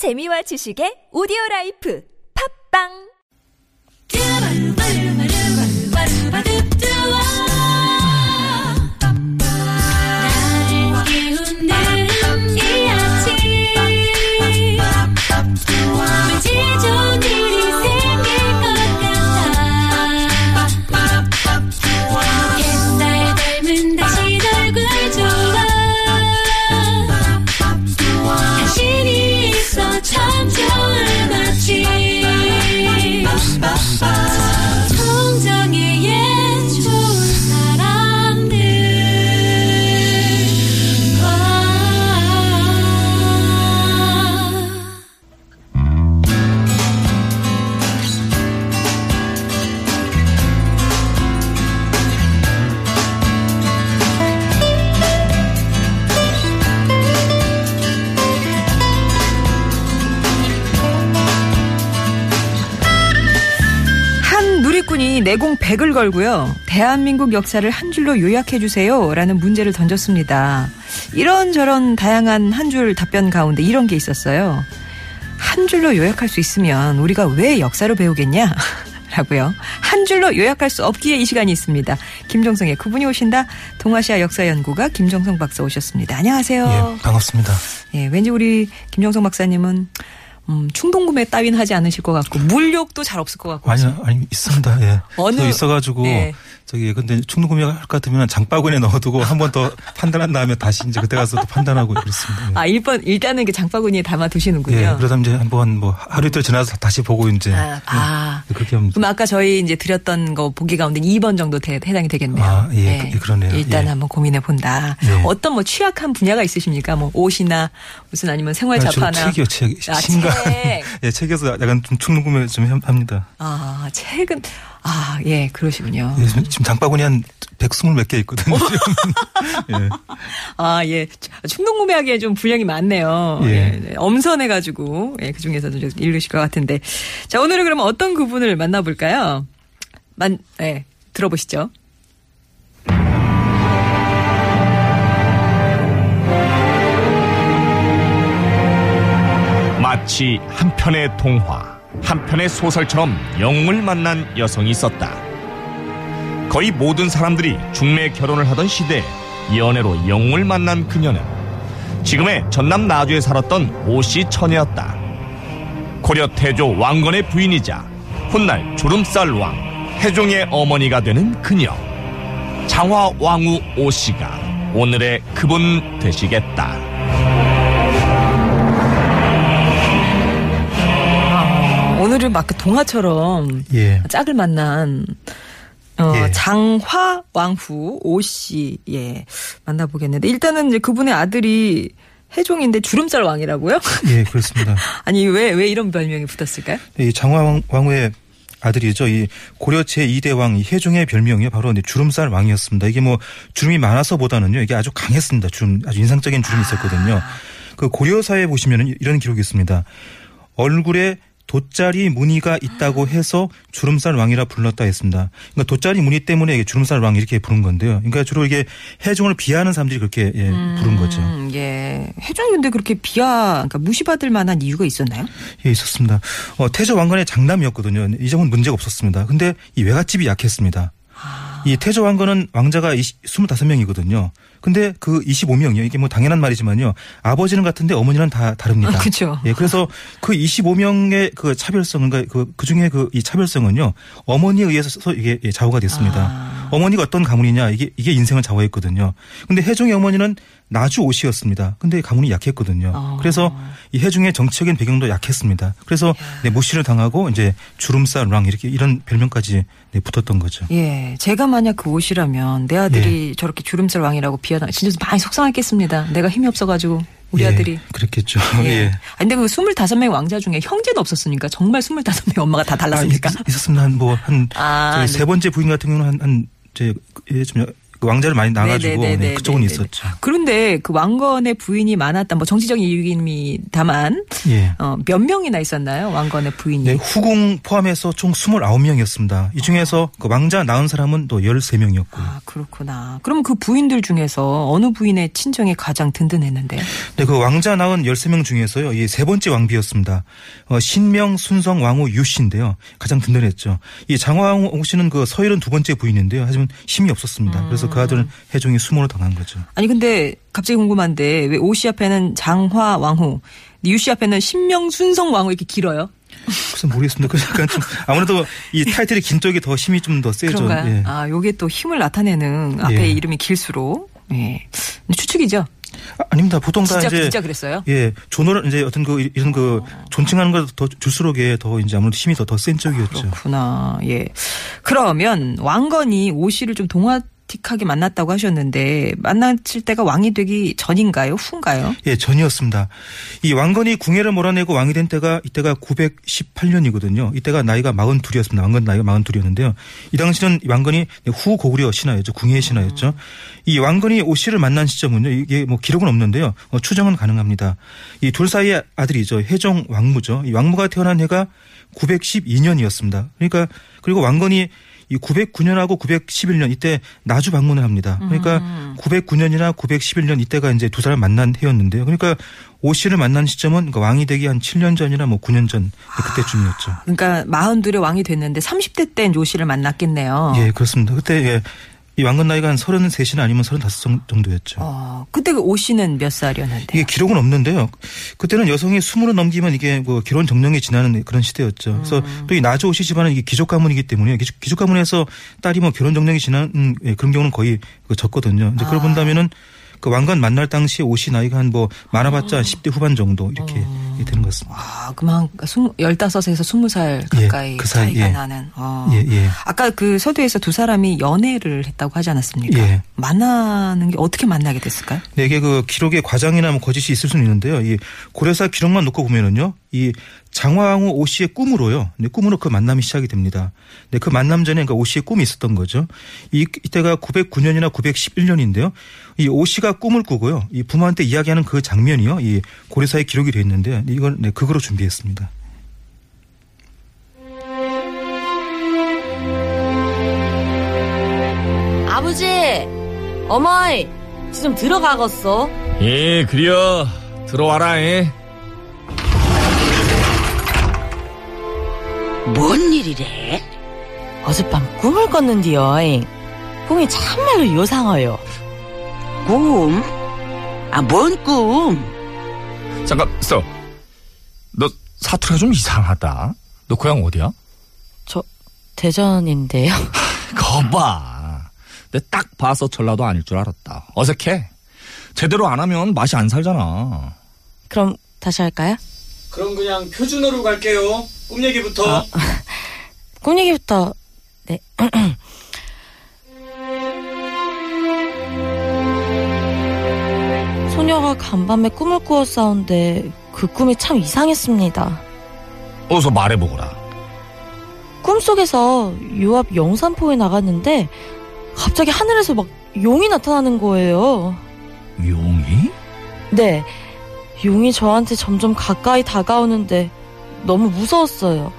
재미와 지식의 오디오 라이프. 팝빵 100을 걸고요. 대한민국 역사를 한 줄로 요약해 주세요. 라는 문제를 던졌습니다. 이런저런 다양한 한 줄 답변 가운데 이런 게 있었어요. 한 줄로 요약할 수 있으면 우리가 왜 역사를 배우겠냐? 라고요. 한 줄로 요약할 수 없기에 이 시간이 있습니다. 김정성의 그분이 오신다. 동아시아 역사연구가 김정성 박사 오셨습니다. 안녕하세요. 예, 반갑습니다. 예, 왠지 우리 김정성 박사님은 음, 충동구매 따윈 하지 않으실 것 같고 물욕도 잘 없을 것 같고 아니, 아니, 있습니다. 예. 어느- 저 있어가지고, 예. 저기, 근데 충동구매 할 것 같으면 장바구니에 넣어두고 한 번 더 판단한 다음에 다시 이제 그때 가서 또 판단하고 그랬습니다. 예. 아, 일번 일단은 그 장바구니에 담아 두시는군요. 예, 그러다 이제 한번 뭐 하루 이틀 지나서 다시 보고 이제. 아, 아. 예, 그렇게 하면. 그럼 아까 저희 이제 드렸던 거 보기 가운데 2번 정도 대- 해당이 되겠네요. 아, 예, 그- 그러네요. 일단 예. 한번 고민해 본다. 네. 어떤 뭐 취약한 분야가 있으십니까? 뭐 옷이나 무슨 아니면 생활 아, 저 잡화나. 책이요, 책. 책. 예, 책에서 약간 좀 충동구매 좀 합- 합니다. 아, 책은 아, 예, 그러시군요. 예, 지금 장바구니 한 120 몇개 있거든요. 예. 아, 예. 충동구매하기에 좀 분량이 많네요. 예. 예. 엄선해가지고, 예, 그 중에서도 좀 읽으실 것 같은데. 자, 오늘은 그러면 어떤 그분을 만나볼까요? 만, 예, 들어보시죠. 마치 한 편의 동화, 한 편의 소설처럼 영웅을 만난 여성이 있었다. 거의 모든 사람들이 중매 결혼을 하던 시대에 연애로 영웅을 만난 그녀는 지금의 전남 나주에 살았던 오씨 처녀였다. 고려 태조 왕건의 부인이자 훗날 주름살 왕 해종의 어머니가 되는 그녀. 장화 왕후 오씨가 오늘의 그분 되시겠다. 아, 오늘은 막그 동화처럼 예. 짝을 만난 어, 예. 장화 왕후 오씨 예 만나보겠는데 일단은 이제 그분의 아들이 해종인데 주름살 왕이라고요? 예, 그렇습니다. 아니 왜왜 이런 별명이 붙었을까요? 이 장화 왕- 왕후의 아들이죠. 이 고려 제2대 왕이 해종의 별명이 바로 이제 주름살 왕이었습니다. 이게 뭐 주름이 많아서 보다는요. 이게 아주 강했습니다. 주름 아주 인상적인 주름이 있었거든요. 그 고려사에 보시면은 이런 기록이 있습니다. 얼굴에 돗자리 무늬가 있다고 해서 주름살 왕이라 불렀다 했습니다. 그러니까 돗자리 무늬 때문에 이게 주름살 왕 이렇게 부른 건데요. 그러니까 주로 이게 해종을 비하하는 사람들이 그렇게 예, 부른 거죠. 음, 예. 해종이 근데 그렇게 비하, 그러니까 무시받을 만한 이유가 있었나요? 예, 있었습니다. 어, 태조 왕건의 장남이었거든요. 이 점은 문제가 없었습니다. 근데 이 외갓집이 약했습니다. 이 태조 왕건은 왕자가 20, 25명이거든요. 근데 그 25명이요. 이게 뭐 당연한 말이지만요. 아버지는 같은데 어머니는 다 다릅니다. 아, 그쵸. 예, 그래서 그 25명의 그 차별성은 그러니까 그, 그 중에 그 이 차별성은요. 어머니에 의해서 이게 예, 좌우가 됐습니다. 아. 어머니가 어떤 가문이냐 이게 이게 인생을 좌우했거든요. 근데 해종의 어머니는 나주 옷이었습니다. 근데 가문이 약했거든요. 아. 그래서 이 해종의 정치적인 배경도 약했습니다. 그래서 네, 무시를 당하고 이제 주름살 왕 이렇게 이런 별명까지 네, 붙었던 거죠. 예. 제가 만약 그 옷이라면 내 아들이 저렇게 주름살 왕이라고 비하다 진짜 많이 속상했겠습니다. 내가 힘이 없어가지고 우리 예, 아들이. 그렇겠죠. 예. 예. 아니, 근데 그 25명 왕자 중에 형제는 없었으니까 정말 25명 엄마가 다 아, 달랐습니까? 있, 있었습니다. 한 뭐 한 아, 네. 세 번째 부인 같은 경우는 한한 이 제 예, 좀그 왕자를 많이 낳아가지고 네네네네. 네, 그쪽은 네네네. 있었죠. 그런데 그 왕건의 부인이 많았다. 뭐 정치적인 이유입니다만 예. 어, 몇 명이나 있었나요? 왕건의 부인이. 네, 후궁 포함해서 총 29명이었습니다. 이 중에서 그 왕자 낳은 사람은 또 13명이었고요. 아 그렇구나. 그럼 그 부인들 중에서 어느 부인의 친정이 가장 든든했는데요? 네, 그 왕자 낳은 13명 중에서요, 이 세 번째 왕비였습니다. 어, 신명, 순성, 왕후, 유씨인데요. 가장 든든했죠. 이 장화왕후 씨는 그 서열은 두 번째 부인인데요. 하지만 힘이 없었습니다. 그래서 그 아들은 해종이 수모를 당한 거죠. 아니 근데 갑자기 궁금한데 왜 오 씨 앞에는 장화 왕후, 유 씨 앞에는 신명 순성 왕후 이렇게 길어요? 글쎄 모르겠습니다. 그 약간 좀 아무래도 이 타이틀이 긴 쪽이 더 힘이 좀 더 세죠. 그런가요? 예. 아 요게 또 힘을 나타내는 앞에 예. 이름이 길수록 예. 추측이죠. 아, 아닙니다. 보통 다 진짜 이제 진짜 그랬어요? 예, 존을 이제 어떤 그 이런 그 존칭하는 걸 더 줄수록에 더 이제 아무래도 힘이 더 더 센 쪽이었죠. 그렇구나. 예. 그러면 왕건이 오 씨를 좀 동화 틱하게 만났다고 하셨는데 만났을 때가 왕이 되기 전인가요? 후인가요? 예, 전이었습니다. 이 왕건이 궁예를 몰아내고 왕이 된 때가 이때가 918년이거든요. 이때가 나이가 42이었습니다. 왕건 나이가 42이었는데요. 이 당시는 이 왕건이 후 고구려 신하였죠. 궁예 신하였죠. 이 왕건이 오 씨를 만난 시점은요. 이게 뭐 기록은 없는데요. 어, 추정은 가능합니다. 이 둘 사이의 아들이죠. 해종 왕무죠. 이 왕무가 태어난 해가 912년이었습니다. 그러니까 그리고 왕건이 이 909년하고 911년 이때 나주 방문을 합니다. 그러니까 909년이나 911년 이때가 이제 두 사람 만난 해였는데요. 그러니까 오 씨를 만난 시점은 그러니까 왕이 되기 한 7년 전이나 뭐 9년 전 그때쯤이었죠. 그러니까 42의 왕이 됐는데 30대 때오 씨를 만났겠네요. 예, 그렇습니다. 그때 예, 이 왕건 나이가 한 33이나 아니면 35 정도였죠. 어, 그때 그오 씨는 몇 살이었는데? 이게 기록은 없는데요. 그때는 여성이 스물을 넘기면 이게 뭐 결혼 정령이 지나는 그런 시대였죠. 그래서 음. 또이 나주오씨 집안은 이게 기족 가문이기 때문에 기족 가문에서 딸이 뭐 결혼 정령이 지나는 예, 그런 경우는 거의 그 적거든요. 이제 아. 그걸 본다면은 그 왕건 만날 당시 오씨 나이가 한 뭐 많아봤자 한 10대 후반 정도 이렇게 되는 것 같습니다. 아, 그만 15에서 20살 가까이 예, 그 사이, 차이가 예. 나는. 어. 예, 예. 아까 그 서두에서 두 사람이 연애를 했다고 하지 않았습니까? 예. 만나는 게 어떻게 만나게 됐을까요? 네, 이게 그 기록에 과장이나 뭐 거짓이 있을 수는 있는데요. 이 고려사 기록만 놓고 보면은요, 이 장화왕후 오 씨의 꿈으로요. 네, 꿈으로 그 만남이 시작이 됩니다. 네, 그 만남 전에 그러니까 오 씨의 꿈이 있었던 거죠. 이 이때가 909년이나 911년인데요. 이 오 씨가 꿈을 꾸고요. 이 부모한테 이야기하는 그 장면이요. 이 고려사에 기록이 되어 있는데 이걸 네, 그거로 준비했습니다. 아버지, 어머이, 지금 들어가겠어. 예, 그려. 들어와라, 예. 뭔 일이래? 어젯밤 꿈을 꿨는디요. 꿈이 참말로 요상해요. 꿈? 아, 뭔 꿈? 잠깐, 써. 너 사투리가 좀 이상하다. 너 고향 어디야? 저 대전인데요. 거봐. 내 딱 봐서 전라도 아닐 줄 알았다. 어색해. 제대로 안 하면 맛이 안 살잖아. 그럼 다시 할까요? 그럼 그냥 표준어로 갈게요. 꿈 얘기부터. 꿈 얘기부터. 네. 소녀가 간밤에 꿈을 꾸었사온데 그 꿈이 참 이상했습니다. 어서 말해보거라. 꿈속에서 요앞 영산포에 나갔는데 갑자기 하늘에서 막 용이 나타나는 거예요. 용이? 네. 용이 저한테 점점 가까이 다가오는데 너무 무서웠어요.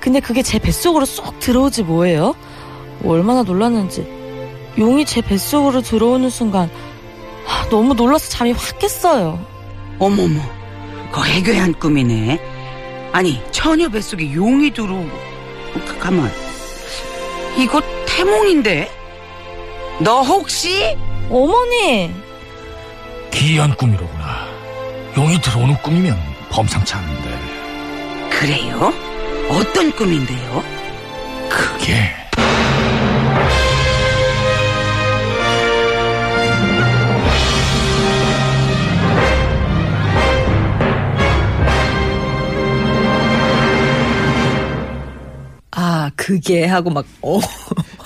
근데 그게 제 뱃속으로 쏙 들어오지 뭐예요? 얼마나 놀랐는지. 용이 제 뱃속으로 들어오는 순간 하, 너무 놀라서 잠이 확 깼어요. 어머머, 그 해괴한 꿈이네. 아니, 처녀 뱃속에 용이 들어오고. 가- 가만. 이거 태몽인데? 너 혹시? 어머니! 기이한 꿈이로구나. 용이 들어오는 꿈이면 범상치 않은데. 그래요? 어떤 꿈인데요? 그게. 아, 그게 하고 막, 어,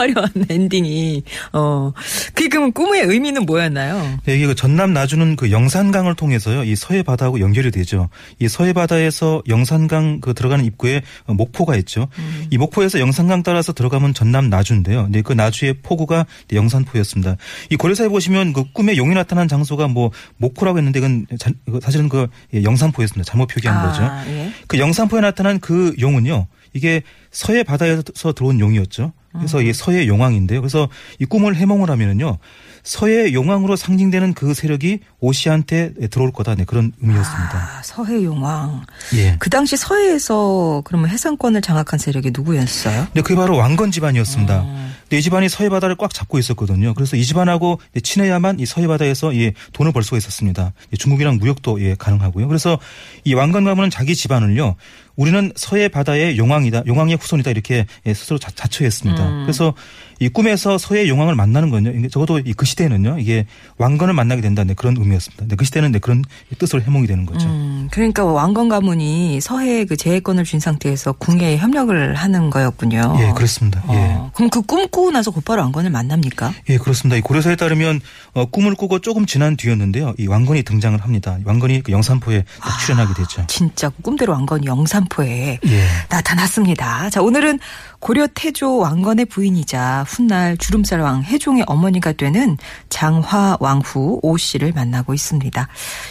화려한 엔딩이 어. 그 그럼 꿈의 의미는 뭐였나요? 네, 이게 그 전남 나주는 그 영산강을 통해서요, 이 서해 바다하고 연결이 되죠. 이 서해 바다에서 영산강 그 들어가는 입구에 목포가 있죠. 이 목포에서 영산강 따라서 들어가면 전남 나주인데요. 네, 그 나주의 포구가 네, 영산포였습니다. 이 고려사에 보시면 그 꿈에 용이 나타난 장소가 뭐 목포라고 했는데 그건 자- 그 사실은 그 예, 영산포였습니다. 잘못 표기한 아, 거죠. 예. 그 영산포에 나타난 그 용은요. 이게 서해 바다에서 들어온 용이었죠. 그래서 이 서해 용왕인데요. 그래서 이 꿈을 해몽을 하면은요. 서해 용왕으로 상징되는 그 세력이 오씨한테 들어올 거다. 네, 그런 의미였습니다. 아, 서해 용왕. 예. 그 당시 서해에서 그러면 해상권을 장악한 세력이 누구였어요? 근데 그게 바로 왕건 집안이었습니다. 아. 근데 이 집안이 서해 바다를 꽉 잡고 있었거든요. 그래서 이 집안하고 친해야만 이 서해 바다에서 예, 돈을 벌 수가 있었습니다. 예, 중국이랑 무역도 예, 가능하고요. 그래서 이 왕건 가문은 자기 집안을요. 우리는 서해 바다의 용왕이다, 용왕의 후손이다 이렇게 예, 스스로 자, 자처했습니다. 음. 그래서 이 꿈에서 서해 용왕을 만나는 건요. 이게 적어도 이 그 시대에는요. 이게 왕건을 만나게 된다. 네, 그런 의미였습니다. 네, 그 시대는 네, 그런 뜻으로 해몽이 되는 거죠. 음, 그러니까 왕건 가문이 서해에 그 제해권을 쥔 상태에서 궁예에 협력을 하는 거였군요. 예, 그렇습니다. 예. 어, 그럼 그 꿈 꾸고 나서 곧바로 왕건을 만납니까? 예, 그렇습니다. 이 고려사에 따르면 어, 꿈을 꾸고 조금 지난 뒤였는데요. 이 왕건이 등장을 합니다. 이 왕건이 그 영산포에 딱 출연하게 되죠. 진짜 꿈대로 왕건이 영산포에 예. 나타났습니다. 자, 오늘은 고려 태조 왕건의 부인이자 훗날 주름살 왕 해종의 어머니가 되는 장화 왕후 오 씨를 만나고 있습니다.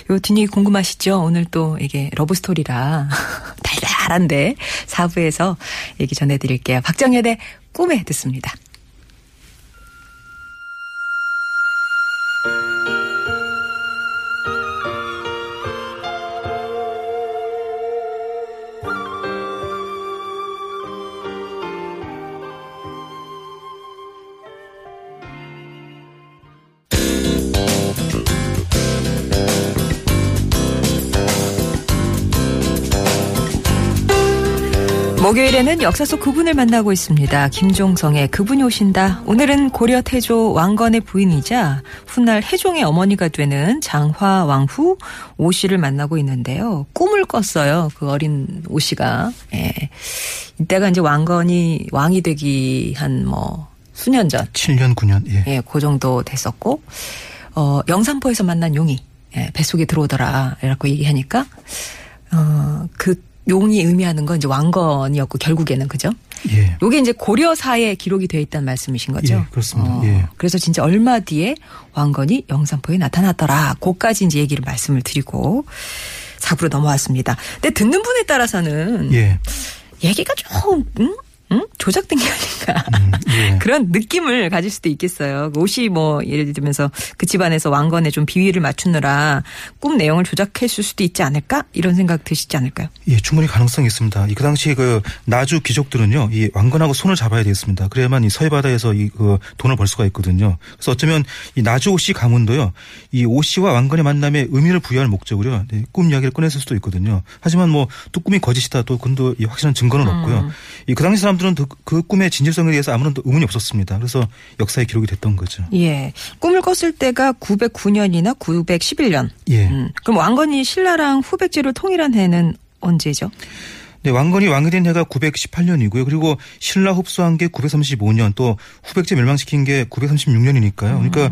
요 뒷얘기 궁금하시죠? 오늘 또 이게 러브스토리라 달달한데 4부에서 얘기 전해드릴게요. 박정현의 꿈에 듣습니다. 목요일에는 역사 속 그분을 만나고 있습니다. 김종성의 그분이 오신다. 오늘은 고려 태조 왕건의 부인이자 훗날 해종의 어머니가 되는 장화 왕후 오 씨를 만나고 있는데요. 꿈을 꿨어요. 그 어린 오 씨가. 예. 이때가 이제 왕건이 왕이 되기 한 뭐 수년 전. 7년, 9년. 예. 예, 그 정도 됐었고, 어, 영산포에서 만난 용이, 예, 뱃속에 들어오더라. 이라고 얘기하니까, 어, 그 용이 의미하는 건 이제 왕건이었고, 결국에는, 그죠? 예. 요게 이제 고려사에 기록이 되어 있다는 말씀이신 거죠? 예, 그렇습니다. 예. 그래서 진짜 얼마 뒤에 왕건이 영산포에 나타났더라. 그까지 이제 얘기를 말씀을 드리고, 4부로 넘어왔습니다. 근데 듣는 분에 따라서는, 예. 얘기가 좀, 응? 응? 조작된 게 아닌가. 음, 예. 그런 느낌을 가질 수도 있겠어요. 그 옷이 뭐 예를 들면서 그 집안에서 왕건에 좀 비위를 맞추느라 꿈 내용을 조작했을 수도 있지 않을까 이런 생각 드시지 않을까요? 예, 충분히 가능성이 있습니다. 이그 당시 그 나주 귀족들은요, 이 왕건하고 손을 잡아야 되겠습니다. 그래야만 이 서해 바다에서 이 그 돈을 벌 수가 있거든요. 그래서 어쩌면 이 나주 오씨 가문도요, 이 오씨와 왕건의 만남에 의미를 부여할 목적으로 네, 꿈 이야기를 꺼냈을 수도 있거든요. 하지만 뭐 또 꿈이 거짓이다, 또 그건 이 확실한 증거는 없고요. 이 그 당시 사람 들은 그, 그 꿈의 진실성에 대해서 아무런 또 의문이 없었습니다. 그래서 역사에 기록이 됐던 거죠. 예. 꿈을 꿨을 때가 909년이나 911년. 예. 음. 그럼 왕건이 신라랑 후백제를 통일한 해는 언제죠? 네, 왕건이 왕이 된 해가 918년이고요. 그리고 신라 흡수한 게 935년, 또 후백제 멸망시킨 게 936년이니까요. 그러니까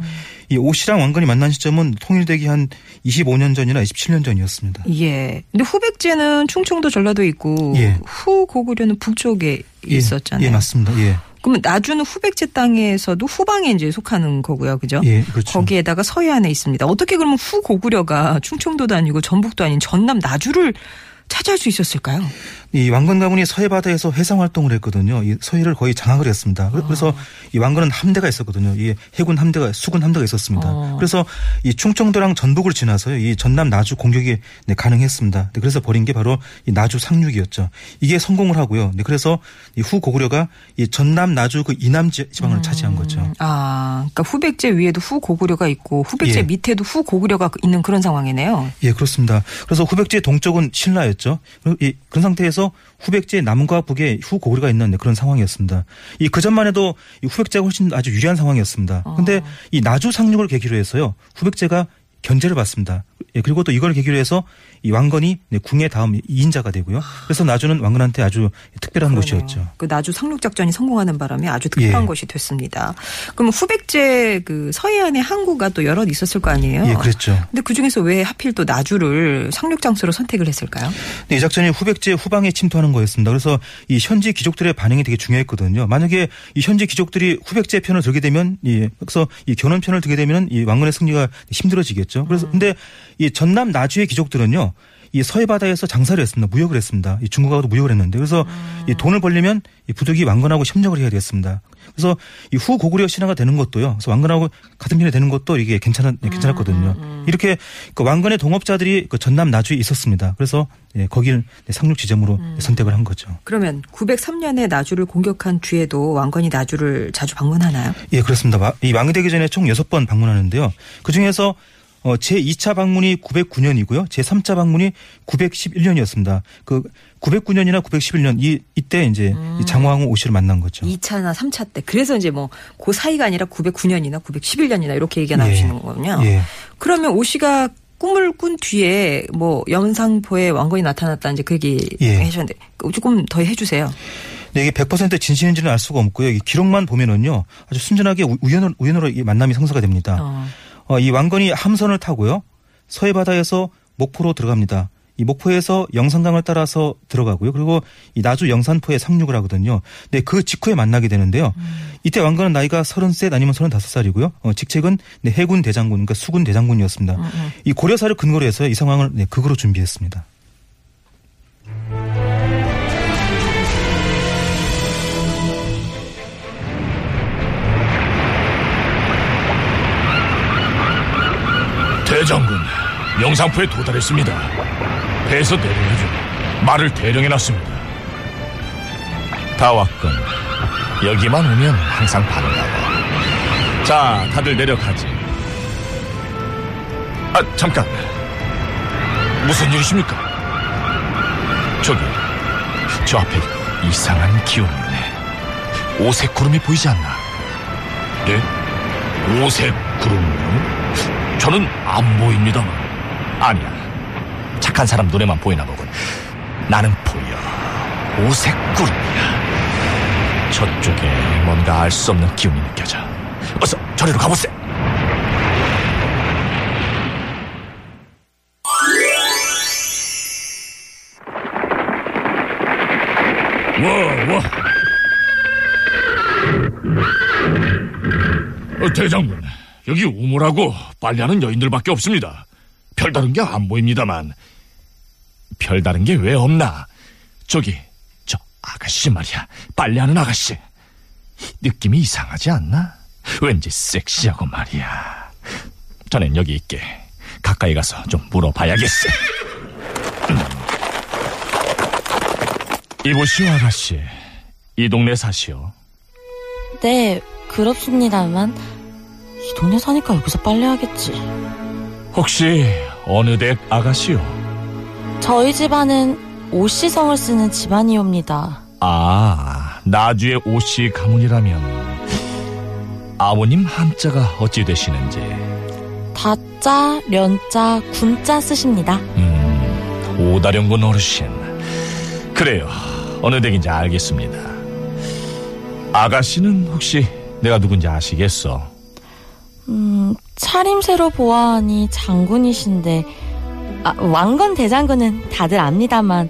이 오씨랑 왕건이 만난 시점은 통일되기 한 25년 전이나 27년 전이었습니다. 예. 근데 후백제는 충청도 전라도 있고 예. 후 고구려는 북쪽에 예, 있었잖아요. 예, 맞습니다. 예. 그러면 나주는 후백제 땅에서도 후방에 이제 속하는 거고요. 그죠? 예, 그렇죠. 거기에다가 서해안에 있습니다. 어떻게 그러면 후 고구려가 충청도도 아니고 전북도 아닌 전남 나주를 차지할 수 있었을까요? 이 왕건 가문이 서해 바다에서 해상 활동을 했거든요. 이 서해를 거의 장악을 했습니다. 그래- 그래서 이 왕건은 함대가 있었거든요. 이 해군 함대가 수군 함대가 있었습니다. 어. 그래서 이 충청도랑 전북을 지나서요. 이 전남 나주 공격이 네, 가능했습니다. 네, 그래서 벌인 게 바로 이 나주 상륙이었죠. 이게 성공을 하고요. 네, 그래서 이 후 고구려가 이 전남 나주 그 이남 지- 지방을 차지한 거죠. 아, 그러니까 후백제 위에도 후 고구려가 있고 후백제 예. 밑에도 후 고구려가 있는 그런 상황이네요. 예, 그렇습니다. 그래서 후백제 동쪽은 신라였죠. 이 그런 상태에서 후백제 남과 북에 후 고구려가 있는 그런 상황이었습니다. 이 그전만 해도 이 후백제가 훨씬 아주 유리한 상황이었습니다. 어. 근데 이 나주 상륙을 계기로 해서요. 후백제가 견제를 받습니다. 예, 그리고 또 이걸 계기로 해서 이 왕건이 네, 궁의 다음 2인자가 되고요. 그래서 나주는 왕건한테 아주 특별한 그러네요. 곳이었죠. 그 나주 상륙 작전이 성공하는 바람에 아주 특별한 예. 곳이 됐습니다. 그럼 후백제 그 서해안에 항구가 또 여럿 있었을 거 아니에요? 예, 그랬죠. 근데 그 중에서 왜 하필 또 나주를 상륙 장소로 선택을 했을까요? 네, 이 작전이 후백제 후방에 침투하는 거였습니다. 그래서 이 현지 귀족들의 반응이 되게 중요했거든요. 만약에 이 현지 귀족들이 후백제 편을 들게 되면 이 그래서 이 견원 편을 들게 되면 이 왕건의 승리가 힘들어지겠죠. 그래서 음. 근데 이 전남 나주의 귀족들은요. 이 서해 바다에서 장사를 했습니다. 무역을 했습니다. 이 중국하고도 무역을 했는데 그래서 음. 이 돈을 벌려면 이 부득이 왕건하고 협력을 해야 되겠습니다. 그래서 이 후 고구려 신화가 되는 것도요. 그래서 왕건하고 같은 편이 되는 것도 이게 괜찮았 음, 괜찮았거든요. 이렇게 그 왕건의 동업자들이 그 전남 나주에 있었습니다. 그래서 예, 거기를 상륙 지점으로 음. 선택을 한 거죠. 그러면 903년에 나주를 공격한 뒤에도 왕건이 나주를 자주 방문하나요? 예, 그렇습니다. 마- 이 왕이 되기 전에 총 6번 방문하는데요. 그 중에서 어, 제 2차 방문이 909년이고요. 제 3차 방문이 911년이었습니다. 그 909년이나 911년 이 이때 이제 이 장왕후 오씨를 만난 거죠. 2차나 3차 때. 그래서 이제 뭐 그 사이가 아니라 909년이나 911년이나 이렇게 얘기가 나오시는 거군요. 예. 그러면 오 씨가 꿈을 꾼 뒤에 뭐 영상포에 왕건이 나타났다 이제 그 얘기 예. 하셨는데 조금 더 해주세요. 네, 이게 100% 진실인지는 알 수가 없고요. 이 기록만 보면은요. 아주 순전하게 우- 우연으로, 우연으로 이 만남이 성사가 됩니다. 어. 어, 이 왕건이 함선을 타고요. 서해 바다에서 목포로 들어갑니다. 이 목포에서 영산강을 따라서 들어가고요. 그리고 이 나주 영산포에 상륙을 하거든요. 네, 그 직후에 만나게 되는데요. 이때 왕건은 나이가 33 아니면 35살이고요. 어, 직책은 네, 해군 대장군, 그러니까 수군 대장군이었습니다. 이 고려사를 근거로 해서 이 상황을 네, 극으로 준비했습니다. 대장군, 영상포에 도달했습니다. 배에서 내려야죠. 말을 대령해놨습니다. 다 왔군. 여기만 오면 항상 반가워. 자, 다들 내려가지. 아, 잠깐. 무슨 일이십니까? 저기, 저 앞에 이상한 기운이 있네. 오색 구름이 보이지 않나? 네? 오색 구름이요? 저는 안 보입니다만. 아니야. 착한 사람 눈에만 보이나 보군. 나는 보여. 오색 구름이야. 저쪽에 뭔가 알 수 없는 기운이 느껴져. 어서 저리로 가보세. 와, 와. 어, 대장군, 여기 우물하고 빨래하는 여인들밖에 없습니다. 별다른 게 안 보입니다만. 별다른 게 왜 없나? 저기, 저 아가씨 말이야. 빨래하는 아가씨. 느낌이 이상하지 않나? 왠지 섹시하고 말이야. 자넨 여기 있게. 가까이 가서 좀 물어봐야겠어. 음. 이보시오, 아가씨. 이 동네 사시오. 네, 그렇습니다만 이 동네 사니까 여기서 빨래하겠지. 혹시 어느 댁 아가씨요? 저희 집안은 오씨성을 쓰는 집안이옵니다. 아, 나주의 오씨 가문이라면 아버님 한자가 어찌 되시는지 다자, 련자, 군자 쓰십니다. 음, 오다령군 어르신 그래요 어느 댁인지 알겠습니다 아가씨는 혹시 내가 누군지 아시겠어? 음, 차림새로 보아하니 장군이신데 아, 왕건 대장군은 다들 압니다만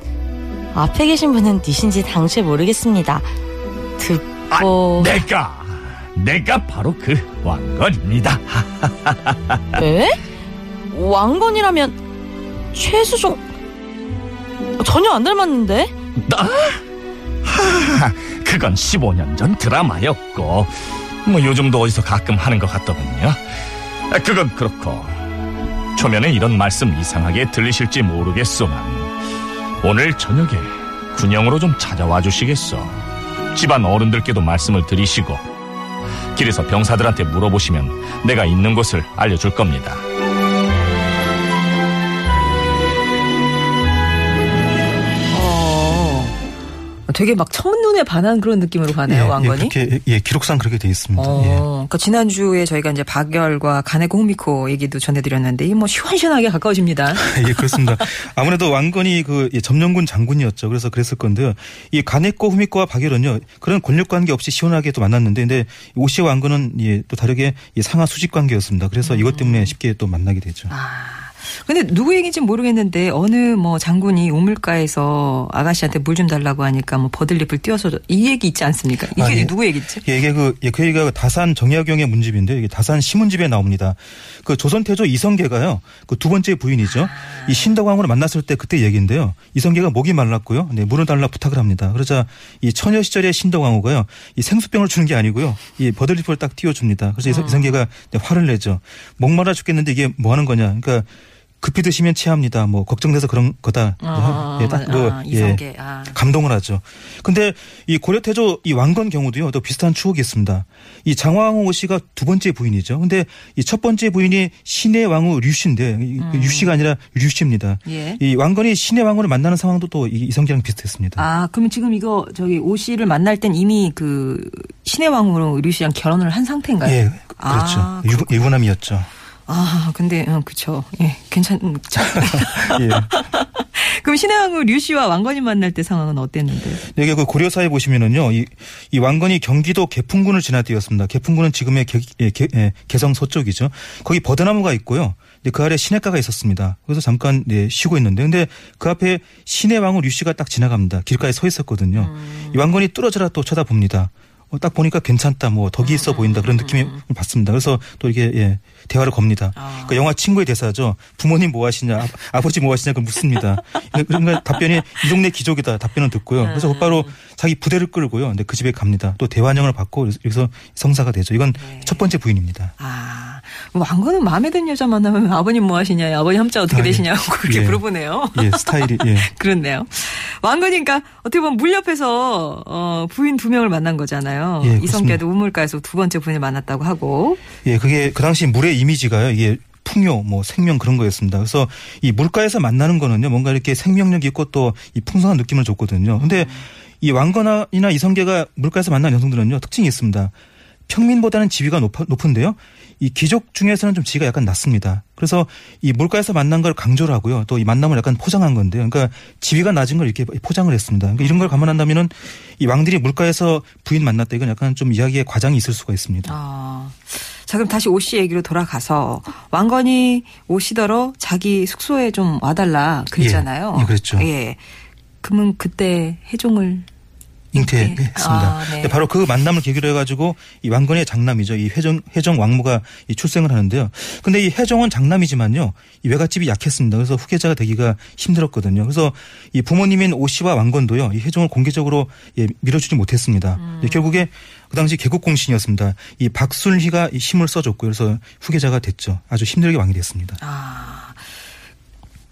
앞에 계신 분은 니신지 당최 모르겠습니다. 듣고 내가 내가 바로 그 왕건입니다 에? 왕건이라면 최수종 전혀 안 닮았는데? 하하, 그건 15년 전 드라마였고 뭐 요즘도 어디서 가끔 하는 것 같더군요. 아, 그건 그렇고 초면에 이런 말씀 이상하게 들리실지 모르겠소만 오늘 저녁에 군영으로 좀 찾아와 주시겠소. 집안 어른들께도 말씀을 드리시고 길에서 병사들한테 물어보시면 내가 있는 곳을 알려줄 겁니다. 되게 막 첫눈에 반한 그런 느낌으로 가네요, 예, 왕건이. 예, 그렇게 예, 기록상 그렇게 돼 있습니다. 어, 예. 그러니까 지난주에 저희가 이제 박열과 가네고 후미코 얘기도 전해드렸는데, 이 뭐 시원시원하게 가까워집니다. 예, 그렇습니다. 아무래도 왕건이 그 예, 점령군 장군이었죠. 그래서 그랬을 건데요. 이 가네코 후미코와 박열은요 그런 권력 관계 없이 시원하게 또 만났는데, 근데 오씨 왕건은 예, 또 다르게 이 상하 수직 관계였습니다. 그래서 이것 때문에 쉽게 또 만나게 되죠. 음. 아. 근데 누구 얘기인지 모르겠는데 어느 뭐 장군이 우물가에서 아가씨한테 물 좀 달라고 하니까 뭐 버들잎을 띄워서 줘- 이 얘기 있지 않습니까? 이게 아, 예. 누구 얘기지? 예, 이게 그, 예, 그 얘기가 그 다산 정약용의 문집인데 이게 다산 시문집에 나옵니다. 그 조선태조 이성계가요. 그 두 번째 부인이죠. 이 신덕왕으로 만났을 때 그때 얘기인데요. 이성계가 목이 말랐고요. 네, 물을 달라 부탁을 합니다. 그러자 이 처녀 시절의 신덕왕후가요. 이 생수병을 주는 게 아니고요. 이 버들잎을 딱 띄워줍니다. 그래서 이성- 이성계가 화를 내죠. 목마라 죽겠는데 이게 뭐 하는 거냐. 그러니까 급히 드시면 체합니다. 뭐 걱정돼서 그런 거다. 아, 예, 딱 그, 아, 예. 아. 감동을 하죠. 근데 이 고려태조 이 왕건 경우도요, 또 비슷한 추억이 있습니다. 이 장화왕후 씨가 두 번째 부인이죠. 근데 이 첫 번째 부인이 신의 왕후 류씨인데, 이- 그 류씨가 아니라 류씨입니다. 음. 예. 이 왕건이 신의 왕후를 만나는 상황도 또 이- 이성계랑 비슷했습니다. 아, 그러면 지금 이거 저기 오 씨를 만날 땐 이미 그 신의 왕으로 류 씨랑 결혼을 한 상태인가요? 예, 그렇죠. 아, 유, 유부남이었죠. 아, 근데 어, 그쵸. 예, 괜찮. 음, 참. 예. 그럼 신의 왕후 류 씨와 왕건이 만날 때 상황은 어땠는데? 여기 그 고려사에 보시면은요, 이, 이 왕건이 경기도 개풍군을 지나뛰었습니다. 개풍군은 지금의 개, 예, 개- 예, 개성 서쪽이죠. 거기 버드나무가 있고요. 근데 그 아래 시냇가가 있었습니다. 그래서 잠깐 네, 쉬고 있는데, 근데 그 앞에 신의 왕후 류 씨가 딱 지나갑니다. 길가에 서 있었거든요. 이 왕건이 뚫어져라 또 쳐다봅니다. 어, 딱 보니까 괜찮다, 뭐 덕이 있어 보인다 그런 느낌이 받습니다. 그래서 또 이게 예, 대화를 겁니다. 그 영화 친구의 대사죠. 부모님 뭐 하시냐, 아, 버지뭐 하시냐 그 묻습니다. 그러니까 답변이 이 동네 기족이다 답변을 듣고요. 그래서 곧바로 자기 부대를 끌고요. 근데 그 집에 갑니다. 또 대환영을 받고 여기서 성사가 되죠. 이건 첫 번째 부인입니다. 아, 왕건은 마음에 드는 여자 만나면 아버님 뭐 하시냐, 아버님 함자 어떻게 아, 예. 되시냐고 그렇게 예. 물어보네요. 예, 스타일이 예. 그렇네요. 왕건이니까 어떻게 보면 물 옆에서 어, 부인 두 명을 만난 거잖아요. 예, 이성계도 우물가에서 두 번째 부인을 만났다고 하고. 예, 그게 그 당시 물의 이미지가요. 이게 풍요, 뭐 생명 그런 거였습니다. 그래서 이 물가에서 만나는 거는요, 뭔가 이렇게 생명력 있고 또 이 풍성한 느낌을 줬거든요. 근데 이 왕건이나 이성계가 물가에서 만난 여성들은요, 특징이 있습니다. 평민보다는 지위가 높, 높은데요. 이 귀족 중에서는 좀 지위가 약간 낮습니다. 그래서 이 물가에서 만난 걸 강조를 하고요. 또 이 만남을 약간 포장한 건데요. 그러니까 지위가 낮은 걸 이렇게 포장을 했습니다. 그러니까 이런 걸 감안한다면은 이 왕들이 물가에서 부인 만났다 이건 약간 좀 이야기에 과장이 있을 수가 있습니다. 아. 자, 그럼 다시 오씨 얘기로 돌아가서 왕건이 오시더러 자기 숙소에 좀 와달라 그랬잖아요. 예, 예, 그랬죠. 예. 그러면 그때 해종을 잉태했습니다. 아, 네. 바로 그 만남을 계기로 해가지고 이 왕건의 장남이죠. 이 회정 회정 왕무가 이 출생을 하는데요. 근데 이 회정은 장남이지만요. 이 외갓집이 약했습니다. 그래서 후계자가 되기가 힘들었거든요. 그래서 이 부모님인 오 씨와 왕건도요. 이 회정을 공개적으로 예, 밀어주지 못했습니다. 음. 예, 결국에 그 당시 개국공신이었습니다. 이 박순희가 이 힘을 써줬고요. 그래서 후계자가 됐죠. 아주 힘들게 왕이 됐습니다. 아.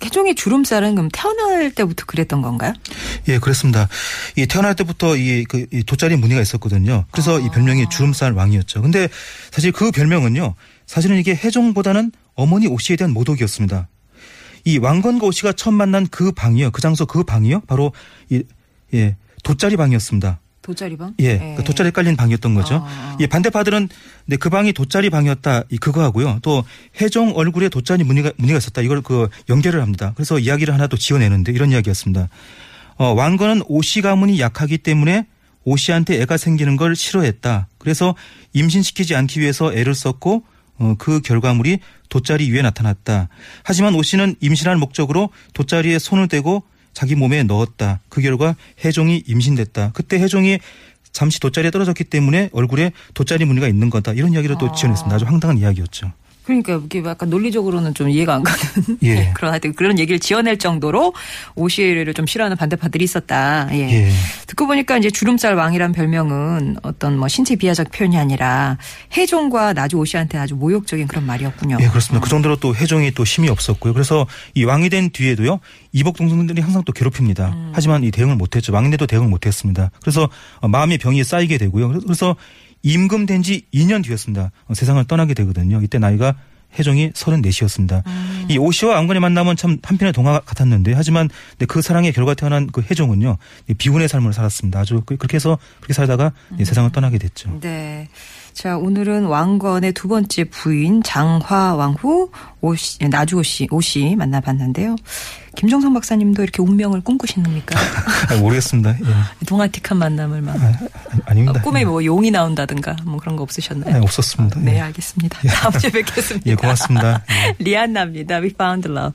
해종의 주름살은 그럼 태어날 때부터 그랬던 건가요? 예, 그렇습니다. 이 태어날 때부터 이, 그, 이 돗자리 무늬가 있었거든요. 그래서 이 별명이 주름살 왕이었죠. 근데 사실 그 별명은요, 사실은 이게 해종보다는 어머니 오씨에 대한 모독이었습니다. 이 왕건과 오씨가 처음 만난 그 방이요, 그 장소 그 방이요, 바로 이, 예, 돗자리 방이었습니다. 돗자리 방? 예, 그 돗자리 깔린 방이었던 거죠. 아. 예, 반대파들은 네, 그 방이 돗자리 방이었다. 이 그거 하고요. 또 해종 얼굴에 돗자리 무늬가 무늬가 있었다. 이걸 그 연결을 합니다. 그래서 이야기를 하나 또 지어내는데 이런 이야기였습니다. 어, 왕건은 오씨 가문이 약하기 때문에 오씨한테 애가 생기는 걸 싫어했다. 그래서 임신시키지 않기 위해서 애를 썼고 어, 그 결과물이 돗자리 위에 나타났다. 하지만 오씨는 임신할 목적으로 돗자리에 손을 대고 자기 몸에 넣었다. 그 결과 해종이 임신됐다. 그때 해종이 잠시 돗자리에 떨어졌기 때문에 얼굴에 돗자리 무늬가 있는 거다. 이런 이야기를 또 지어냈습니다. 아주 황당한 이야기였죠. 그러니까 이게 약간 논리적으로는 좀 이해가 안 가는 예. 그런 하여튼 그런 얘기를 지어낼 정도로 오시를 좀 싫어하는 반대파들이 있었다. 예. 예. 듣고 보니까 이제 주름살 왕이란 별명은 어떤 뭐 신체 비하적 표현이 아니라 해종과 나주 오씨한테 아주 모욕적인 그런 말이었군요. 예, 그렇습니다. 그 정도로 또 해종이 또 힘이 없었고요. 그래서 이 왕이 된 뒤에도요. 이복 동생들이 항상 또 괴롭힙니다. 음. 하지만 이 대응을 못했죠. 왕인데도 대응을 못했습니다. 그래서 어, 마음의 병이 쌓이게 되고요. 그래서 임금된 지 2년 뒤였습니다. 어, 세상을 떠나게 되거든요. 이때 나이가 혜종이 34이었습니다. 이오 씨와 왕건의 만남은 참 한편의 동화 같았는데 하지만 네, 그 사랑의 결과 태어난 그 혜종은요 이 비운의 삶을 살았습니다. 아주 그- 그렇게 해서 그렇게 살다가 네, 세상을 떠나게 됐죠. 네. 자, 오늘은 왕건의 두 번째 부인 장화왕후 오씨, 나주오 씨, 오씨 만나봤는데요. 김정성 박사님도 이렇게 운명을 꿈꾸십니까? 아, 모르겠습니다. 예. 동아틱한 만남을 막 아, 아니, 아닙니다. 어, 꿈에 뭐 용이 나온다든가 뭐 그런 거 없으셨나요? 예. 네, 없었습니다. 네, 예. 알겠습니다. 다음 주에 뵙겠습니다. 예, 고맙습니다. 예. 리안나입니다. We found love.